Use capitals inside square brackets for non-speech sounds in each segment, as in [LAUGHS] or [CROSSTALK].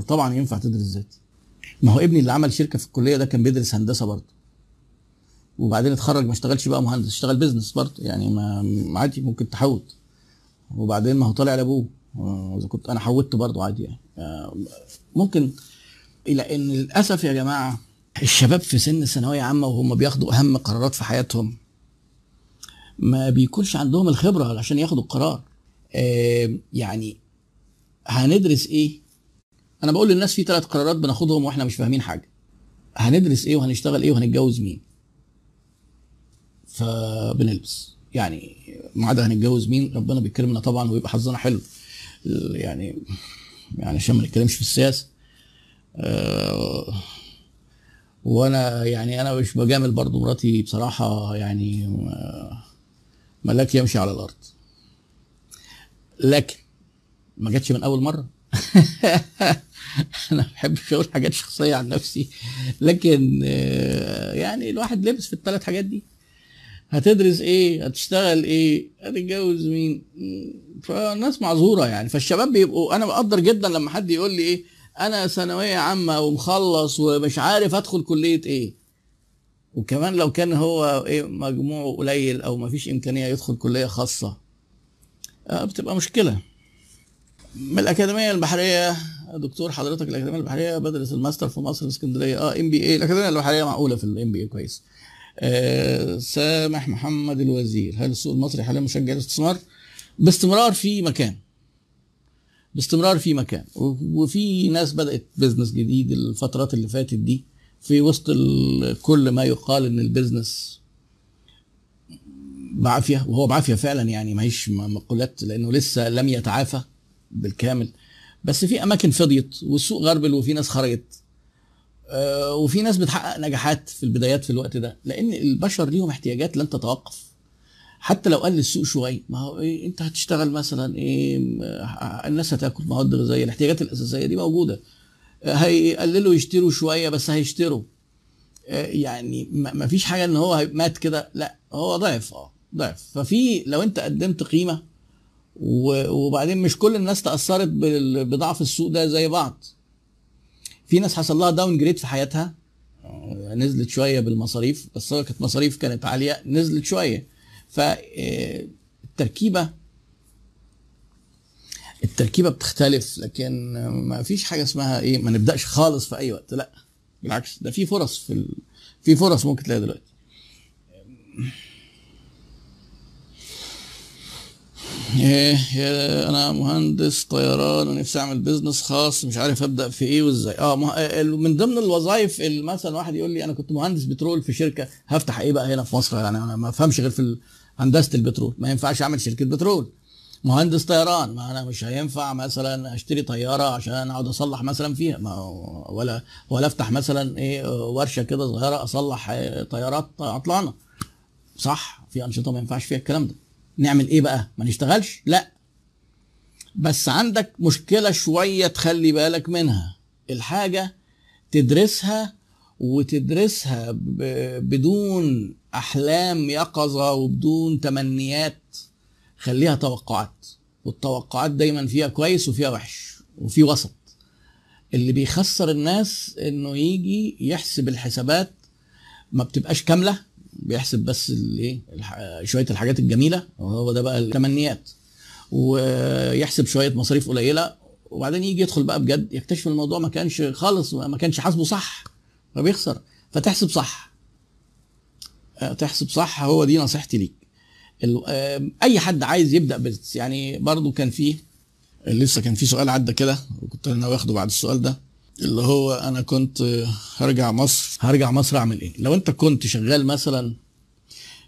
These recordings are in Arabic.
طبعا ينفع تدرس ذاتي. ما هو ابني اللي عمل شركة في الكلية ده كان بيدرس هندسة برضه. وبعدين اتخرج ما اشتغلش بقى مهندس اشتغل بيزنس برضه. يعني ما عادي ممكن تحوت وبعدين ما هو طالع لأبوه. آه، إذا كنت أنا حودت برضه عادي يعني. آه، ممكن إلى إن للأسف يا جماعة الشباب في سن ثانوية عامة وهم بياخدوا أهم قرارات في حياتهم ما بيكونش عندهم الخبرة عشان ياخدوا القرار. آه، يعني هندرس إيه؟ أنا بقول للناس في ثلاث قرارات بناخدهم وإحنا مش فاهمين حاجة. هندرس إيه وهنشتغل إيه وهنتجوز مين؟ فبنلبس. يعني ما عدا هنتجوز مين؟ ربنا بيكرمنا طبعا ويبقى حظنا حلو. يعني يعني عشان ما نتكلمش في السياسة. آه، وأنا يعني أنا مش بجامل برضو مراتي بصراحة. يعني آه، ملاك يمشي على الأرض. لكن ما جاتش من أول مرة. [LAUGHS] أنا ما بحبش أقول حاجات شخصية عن نفسي. لكن آه، يعني الواحد لبس في الثلاث حاجات دي. هتدرس إيه؟ هتشتغل إيه؟ هتتجوز مين؟ فالناس معذورة يعني. فالشباب بيبقوا أنا بقدر جدا لما حد يقول لي إيه؟ أنا ثانوية عامة ومخلص ومش عارف أدخل كلية إيه؟ وكمان لو كان هو إيه؟ مجموعه قليل أو ما فيش إمكانية يدخل كلية خاصة آه، بتبقى مشكلة. من الأكاديمية البحرية دكتور حضرتك الأكاديمية البحرية بدرس الماستر في مصر اسكندرية. آه MBA الأكاديمية البحرية معقولة في ال MBA كويس. آه سامح محمد الوزير. هل السوق المصري حاليا مشجع للاستثمار؟ باستمرار في مكان. باستمرار في مكان. وفي ناس بدأت business جديد الفترات اللي فاتت دي. في وسط كل ما يقال إن البيزنس بعافية وهو بعافية فعلا يعني ما هيش م- مقولات لأنه لسه لم يتعافى. بالكامل. بس في أماكن فضيت والسوق غربل وفي ناس خرجت. آه، وفي ناس بتحقق نجاحات في البدايات في الوقت ده. لأن البشر ليهم احتياجات لن تتوقف. حتى لو قل السوق شوية. ما هو إيه أنت هتشتغل مثلا إيه آه، الناس هتاكل مواد غذائية. الاحتياجات الأساسية دي موجودة. آه، هيقللوا يشتروا شوية بس هيشتروا. يعني ما فيش حاجة إن هو مات كده. لا هو ضعف. آه ضعف. ففي لو أنت قدمت قيمة وبعدين مش كل الناس تأثرت بضعف السوق ده زي بعض. في ناس حصل لها داون جريد في حياتها آه، نزلت شوية بالمصاريف بس كانت مصاريف كانت عالية نزلت شوية. فالتركيبه التركيبة بتختلف لكن ما فيش حاجة اسمها إيه ما نبدأش خالص في أي وقت لأ بالعكس ده في فرص في ال... في فرص ممكن تلاقيها دلوقتي. يا أنا مهندس طيران ونفسي أعمل بيزنس خاص مش عارف أبدأ في إيه وإزاي. آه. ال- من ضمن الوظائف اللي مثلا واحد يقول لي أنا كنت مهندس بترول في شركة هفتح إيه بقى هنا في مصر؟ يعني أنا ما أفهمش غير في هندسة البترول. ما ينفعش أعمل شركة بترول. مهندس طيران ما أنا مش هينفع مثلا أشتري طيارة عشان أقعد أصلح مثلا فيها. ما ولا ولا أفتح مثلا إيه ورشة كده صغيرة أصلح طيارات عطلانه صح في أنشطة ما ينفعش فيها الكلام ده. نعمل إيه بقى؟ ما نشتغلش؟ لا. بس عندك مشكلة شوية تخلي بالك منها. الحاجة تدرسها وتدرسها بدون أحلام يقظة وبدون تمنيات. خليها توقعات. والتوقعات دايما فيها كويس وفيها وحش وفي وسط. اللي بيخسر الناس إنه يجي يحسب الحسابات ما بتبقاش كاملة. بيحسب بس الايه شوية الحاجات الجميلة وهو ده بقى التمنيات. ويحسب شوية مصاريف قليلة وبعدين يجي يدخل بقى بجد يكتشف الموضوع ما كانش خالص ما كانش حاسبه صح فبيخسر. فتحسب صح. آه، تحسب صح هو دي نصيحتي ليك. آه، أي حد عايز يبدأ بزنس يعني برضو كان فيه لسه كان في سؤال عدى كده وكنت أنا واخده بعد السؤال ده. اللي هو أنا كنت هرجع مصر. هرجع مصر أعمل إيه؟ لو أنت كنت شغال مثلا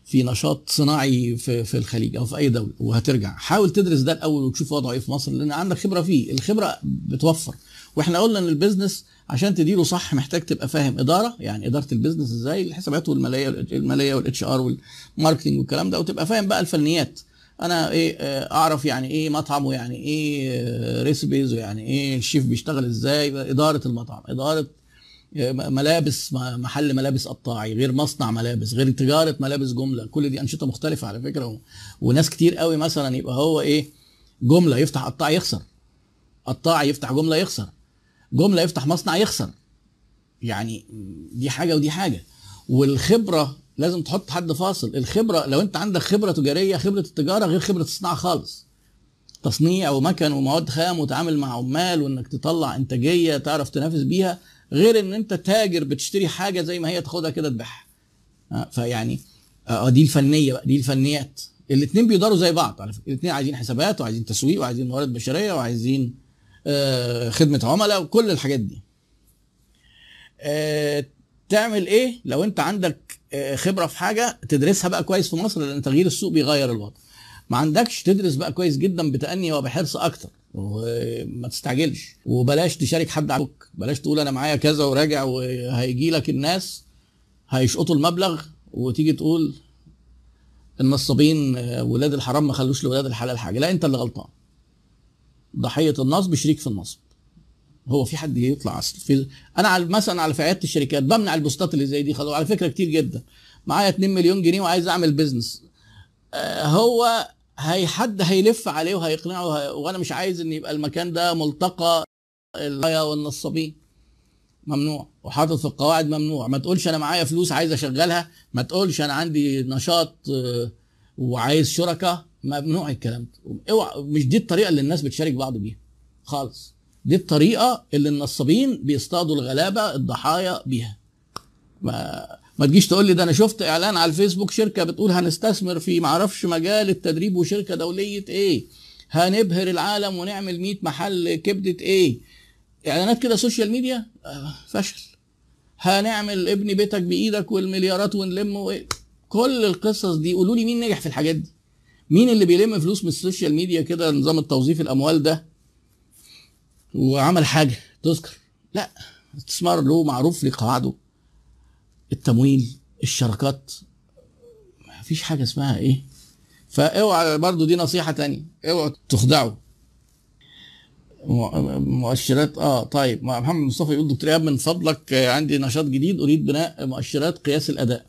في نشاط صناعي في في الخليج أو في أي دولة وهترجع حاول تدرس ده الأول وتشوف وضعه إيه في مصر لأن عندك خبرة فيه. الخبرة بتوفر. وإحنا قلنا إن ال business عشان تديره صح محتاج تبقى فاهم إدارة يعني إدارة ال business إزاي الحسابات والمالية المالية وال HR وال marketing والكلام ده وتبقى فاهم بقى الفنيات. أنا إيه آه، أعرف يعني إيه مطعم ويعني إيه recipes ويعني إيه الشيف بيشتغل إزاي إدارة المطعم إدارة ملابس محل ملابس قطاعي غير مصنع ملابس غير تجارة ملابس جملة كل دي أنشطة مختلفة على فكرة. وناس كتير قوي مثلا يبقى هو إيه جملة يفتح قطاعي يخسر قطاعي يفتح جملة يخسر جملة يفتح مصنع يخسر يعني دي حاجة ودي حاجة والخبرة لازم تحط حد فاصل. الخبرة لو انت عندك خبرة تجارية خبرة التجارة غير خبرة الصناعة خالص. تصنيع ومكن ومواد خام وتعامل مع عمال وانك تطلع انتاجية تعرف تنافس بيها غير ان انت تاجر بتشتري حاجة زي ما هي تاخدها كده تبيعها. آه، فيعني آه دي الفنية بقى دي الفنيات. الاثنين بيقدروا زي بعض على فكرة. الاثنين عايزين حسابات وعايزين تسويق وعايزين موارد بشرية وعايزين آه، خدمة عملاء وكل الحاجات دي. آه، تعمل إيه لو انت عندك آه، خبرة في حاجة تدرسها بقى كويس في مصر لأن تغيير السوق بيغير الوضع. ما عندكش تدرس بقى كويس جدا بتأني وبحرص أكتر وما تستعجلش. وبلاش تشارك حد عليك بلاش تقول أنا معايا كذا وراجع وهيجي لك الناس هيشقطوا المبلغ وتيجي تقول النصابين آه، ولاد الحرام ما خلوش لولاد الحلال حاجة. لا أنت اللي غلطان. ضحية النصب شريك في النصب. هو في حد يطلع أصل في أنا على مثلا على في عياده الشركات بمنع البوستات اللي زي دي خلاص على فكرة كتير جدا. معايا 2 مليون جنيه وعايز أعمل بيزنس آه، هو هي حد هيلف عليه وهيقنعه وهي- وأنا مش عايز إن يبقى المكان ده ملتقى الغايه والنصابين. ممنوع. وحاطط في القواعد ممنوع. ما تقولش أنا معايا فلوس عايز أشغلها. ما تقولش أنا عندي نشاط آه، وعايز شركاء ممنوع الكلام ده. اوعى مش دي الطريقة اللي الناس بتشارك بعض بيها. خالص. دي الطريقة اللي النصابين بيصطادوا الغلابة الضحايا بيها. ما ما تجيش تقول لي ده أنا شفت إعلان على الفيسبوك شركة بتقول هنستثمر في معرفش مجال التدريب وشركة دولية إيه. هنبهر العالم ونعمل 100 محل كبدة إيه. إعلانات كده social media؟ آه فشل. هنعمل ابني بيتك بإيدك والمليارات ونلم وإيه. كل القصص دي. قولوا لي مين نجح في الحاجات دي؟ مين اللي بيلم فلوس من ال social media كده؟ نظام التوظيف الأموال ده. وعمل حاجة. تذكر؟ لا. استثمار له معروف ليه قواعده التمويل الشراكات. مفيش حاجة اسمها إيه. فأوعى برضو دي نصيحة تانية. اوعوا تخدعوا مؤ- مؤشرات آه طيب. محمد مصطفى يقول دكتور إيهاب من فضلك آه، عندي نشاط جديد أريد بناء مؤشرات قياس الأداء.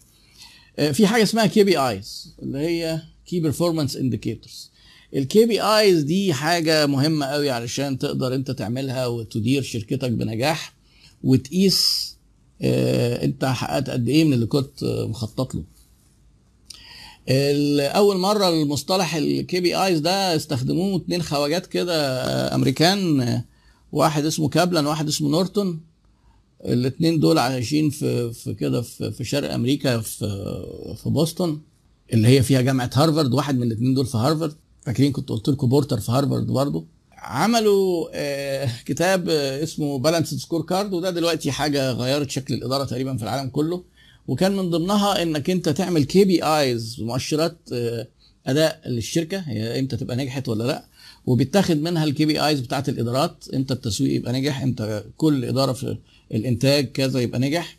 آه، في حاجة اسمها KPIs اللي هي key performance indicators ال KPIs دي حاجة مهمة قوي علشان تقدر انت تعملها وتدير شركتك بنجاح وتقيس آه، انت حققت قد إيه من اللي كنت مخطط له. أول مرة المصطلح ال KPIs ده استخدموه اتنين خواجات كده آه، أمريكان آه، واحد اسمه كابلان واحد اسمه نورتون. الاثنين دول عايشين في في كده في, في شرق أمريكا في في بوسطن اللي هي فيها جامعة هارفارد واحد من الاثنين دول في هارفارد. فاكرين كنت قلت لكم بورتر في هارفارد برضه. عملوا آه، كتاب آه، اسمه Balanced Scorecard وده دلوقتي حاجة غيرت شكل الإدارة تقريبا في العالم كله. وكان من ضمنها إنك أنت تعمل KPIs مؤشرات آه، أداء للشركة هي إمتى تبقى نجحت ولا لأ. وبيتاخد منها ال KPIs بتاعت الإدارات إمتى التسويق يبقى نجح إمتى كل إدارة في الإنتاج كذا يبقى نجح.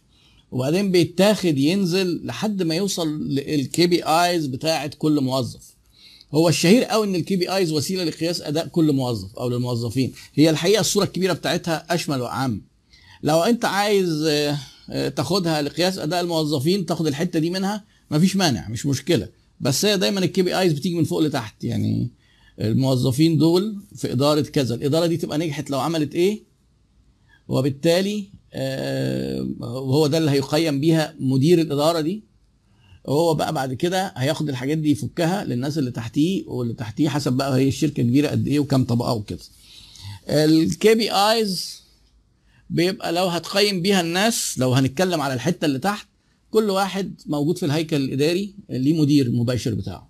وبعدين بيتاخد ينزل لحد ما يوصل لل KPIs بتاعت كل موظف. هو الشهير قوي إن ال KPIs وسيلة لقياس أداء كل موظف أو للموظفين. هي الحقيقة الصورة الكبيرة بتاعتها أشمل وأعم. لو أنت عايز آه، آه، تاخدها لقياس أداء الموظفين تاخد الحتة دي منها مفيش مانع مش مشكلة. بس هي دايما ال KPIs بتيجي من فوق لتحت. يعني الموظفين دول في إدارة كذا. الإدارة دي تبقى نجحت لو عملت إيه؟ وبالتالي آه، وهو ده اللي هيقيم بيها مدير الإدارة دي. هو بقى بعد كده هياخد الحاجات دي يفكها للناس اللي تحتيه واللي تحتيه حسب بقى هي الشركة كبيرة قد إيه وكم طبقة وكده. ال KPIs بيبقى لو هتقيم بيها الناس لو هنتكلم على الحتة اللي تحت كل واحد موجود في الهيكل الإداري ليه مدير مباشر بتاعه.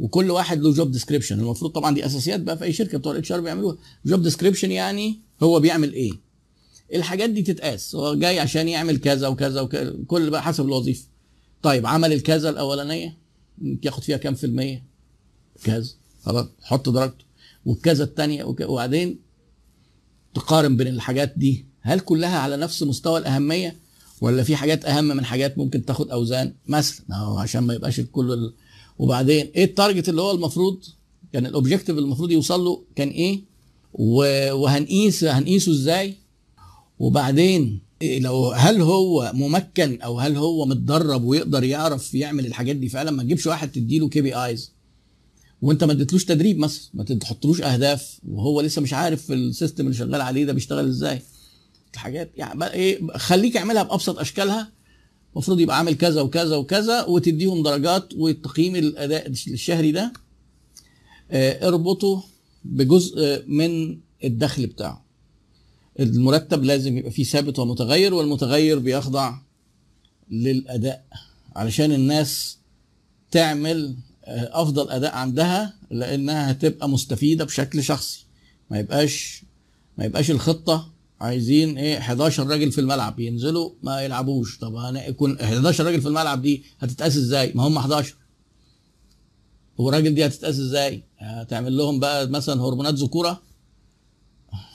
وكل واحد له job description المفروض طبعا دي أساسيات بقى في أي شركة بتوع ال HR بيعملوها. job description يعني هو بيعمل إيه. الحاجات دي تتقاس. هو جاي عشان يعمل كذا وكذا وكذا كل بقى حسب الوظيفة. طيب عمل الكذا الأولانية ياخد فيها كام في المية؟ كذا خلاص حط درجته. والكذا الثانية وبعدين تقارن بين الحاجات دي. هل كلها على نفس مستوى الأهمية ولا في حاجات أهم من حاجات ممكن تاخد أوزان؟ مثلا عشان ما يبقاش الكل ال... وبعدين إيه ال target اللي هو المفروض؟ كان ال objective المفروض يوصل له كان إيه؟ وهنقيس هنقيسه إزاي؟ وبعدين لو هل هو ممكن أو هل هو متدرب ويقدر يعرف يعمل الحاجات دي فعلا ما تجيبش واحد تديله KPIs وأنت ما اديتلوش تدريب مثلا ما تحطلوش أهداف وهو لسه مش عارف السيستم اللي شغال عليه ده بيشتغل إزاي. حاجات يعني إيه خليك اعملها بأبسط أشكالها. المفروض يبقى عامل كذا وكذا وكذا وتديهم درجات وتقييم الأداء الشهري ده. آه، اربطه بجزء من الدخل بتاعه. المرتب لازم يبقى فيه ثابت ومتغير والمتغير بيخضع للأداء. علشان الناس تعمل آه، أفضل أداء عندها لأنها هتبقى مستفيدة بشكل شخصي. ما يبقاش ما يبقاش الخطة عايزين إيه 11 راجل في الملعب ينزلوا ما يلعبوش. طب يكون 11 راجل في الملعب دي هتتقاس إزاي؟ ما هم 11 هو الراجل دي هتتقاس إزاي؟ هتعمل لهم بقى مثلا هرمونات ذكورة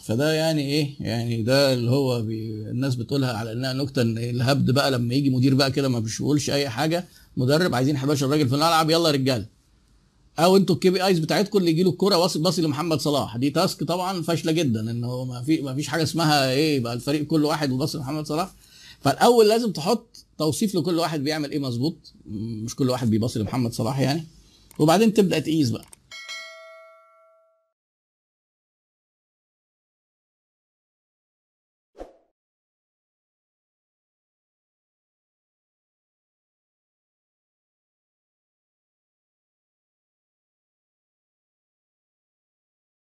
فده يعني إيه؟ يعني ده اللي هو بي الناس بتقولها على إنها نكتة إن الهبد بقى لما يجي مدير بقى كده ما بيقولش أي حاجة مدرب عايزين 11 راجل في الملعب يلا يا رجالة. أو أنتوا ال KPIs بتاعتكم اللي يجي له الكوره واصل باصي لمحمد صلاح. دي task طبعا فاشلة جدا ان هو ما في ما فيش حاجة اسمها إيه يبقى الفريق كل واحد وباصي لمحمد صلاح. فالأول لازم تحط توصيف لكل واحد بيعمل إيه مظبوط؟ مش كل واحد بيباصي لمحمد صلاح يعني. وبعدين تبدأ تقيس بقى.